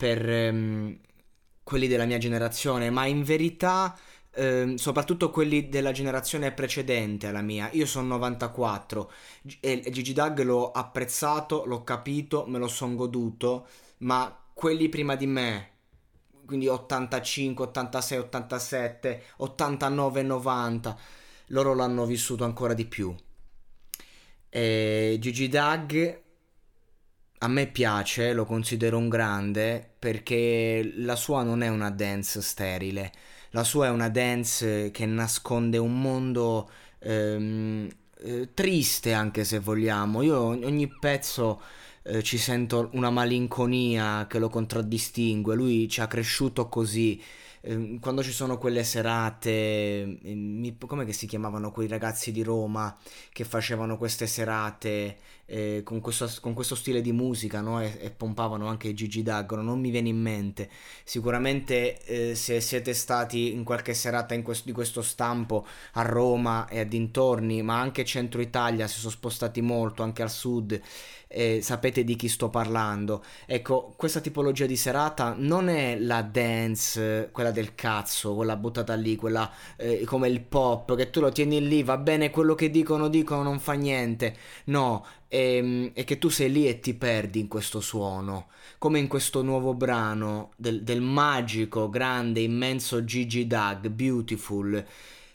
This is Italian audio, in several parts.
per um, quelli della mia generazione, ma in verità um, soprattutto quelli della generazione precedente alla mia. Io sono 94 e Gigi Dag l'ho apprezzato, l'ho capito, me lo sono goduto, ma quelli prima di me, quindi 85, 86, 87, 89, 90, loro l'hanno vissuto ancora di più. E Gigi Dag a me piace, lo considero un grande perché la sua non è una dance sterile, la sua è una dance che nasconde un mondo ehm, eh, triste anche se vogliamo. Io ogni pezzo eh, ci sento una malinconia che lo contraddistingue, lui ci ha cresciuto così. Ehm, quando ci sono quelle serate, ehm, come si chiamavano quei ragazzi di Roma che facevano queste serate eh, con, questo, con, questo, stile di musica no? e, e, pompavano anche Gigi D'Agro, non mi viene in mente. Sicuramente eh, se siete stati in qualche serata in questo, di questo stampo a Roma e a dintorni, ma anche centro Italia, si sono spostati molto, anche al sud, eh, sapete di chi sto parlando. Ecco, questa tipologia di serata non è la dance, quella del cazzo, quella buttata lì, quella eh, come il pop, che tu lo tieni lì, va bene quello che dicono, dicono, non fa niente. No, e, ehm, e, che tu sei lì e ti perdi in questo suono, come in questo nuovo brano del, del magico, grande, immenso Gigi Dag, Beautiful.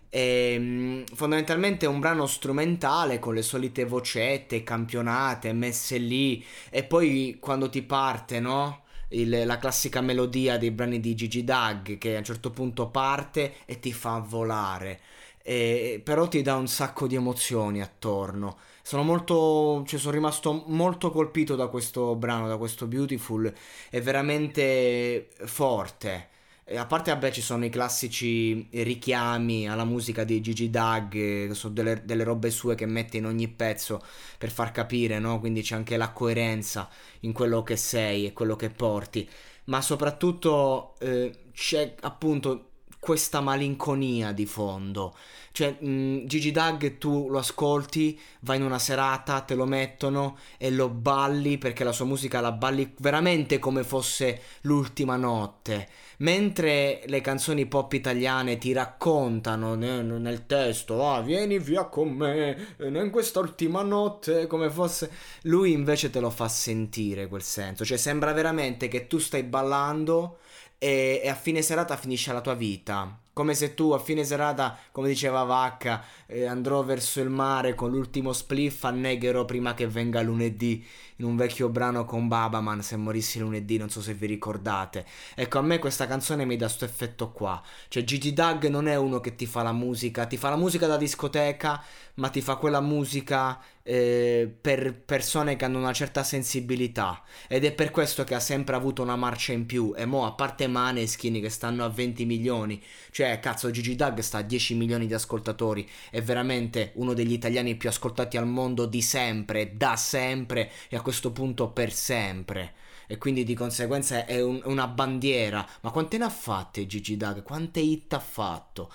E, ehm, fondamentalmente è un brano strumentale con le solite vocette campionate messe lì e poi quando ti parte, no? Il, la classica melodia dei brani di Gigi Dag che a un certo punto parte e ti fa volare. E, però ti dà un sacco di emozioni attorno sono molto, cioè sono rimasto molto colpito da questo brano, da questo Beautiful, è veramente forte. E a parte, vabbè, ci sono i classici richiami alla musica di Gigi Dag, che sono delle, delle, robe sue che mette in ogni pezzo per far capire, no? Quindi c'è anche la coerenza in quello che sei e quello che porti. Ma soprattutto eh, c'è appunto questa malinconia di fondo. Cioè, mh, mm, Gigi Dag tu lo ascolti, vai in una serata, te lo mettono e lo balli perché la sua musica la balli veramente come fosse l'ultima notte. Mentre le canzoni pop italiane ti raccontano nel testo, ah, vieni via con me in questa ultima notte, come fosse. Lui invece te lo fa sentire quel senso. Cioè, sembra veramente che tu stai ballando e, e a fine serata finisce la tua vita. Come se tu a fine serata, come diceva Vacca, eh, andrò verso il mare con l'ultimo spliff, annegherò prima che venga lunedì in un vecchio brano con Babaman se morissi lunedì, non so se vi ricordate. Ecco, a me questa canzone mi dà questo effetto qua. Cioè Gigi Dag non è uno che ti fa la musica, ti fa la musica da discoteca, ma ti fa quella musica eh, per persone che hanno una certa sensibilità. Ed è per questo che ha sempre avuto una marcia in più. E mo, a parte Maneskin che stanno a 20 milioni, cioè cazzo Gigi Dag sta a 10 milioni di ascoltatori, è veramente uno degli italiani più ascoltati al mondo di sempre, da sempre e a questo punto per sempre. E quindi di conseguenza è un, una bandiera. Ma quante ne ha fatte Gigi Dag? Quante hit ha fatto?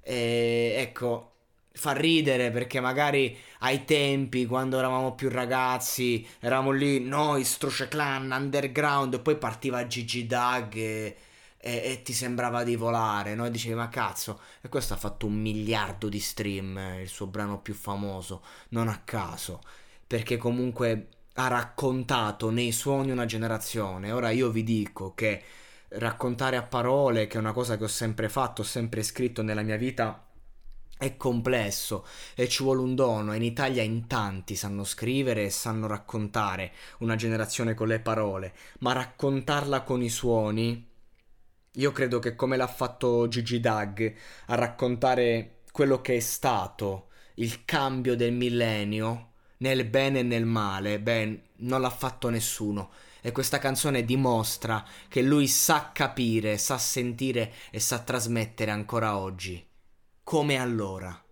E, ecco, fa ridere perché magari ai tempi quando eravamo più ragazzi eravamo lì noi Struce Clan underground e poi partiva Gigi Dag e, e, e, ti sembrava di volare no? e dicevi ma cazzo e questo ha fatto un miliardo di stream il suo brano più famoso non a caso perché comunque ha raccontato nei suoni una generazione. Ora io vi dico che raccontare a parole, che è una cosa che ho sempre fatto, ho sempre scritto nella mia vita, è complesso e ci vuole un dono. In Italia in tanti sanno scrivere e sanno raccontare una generazione con le parole, ma raccontarla con i suoni. Io credo che come l'ha fatto Gigi Dag a raccontare quello che è stato il cambio del millennio, nel bene e nel male, beh, non l'ha fatto nessuno. E questa canzone dimostra che lui sa capire, sa sentire e sa trasmettere ancora oggi. Come allora.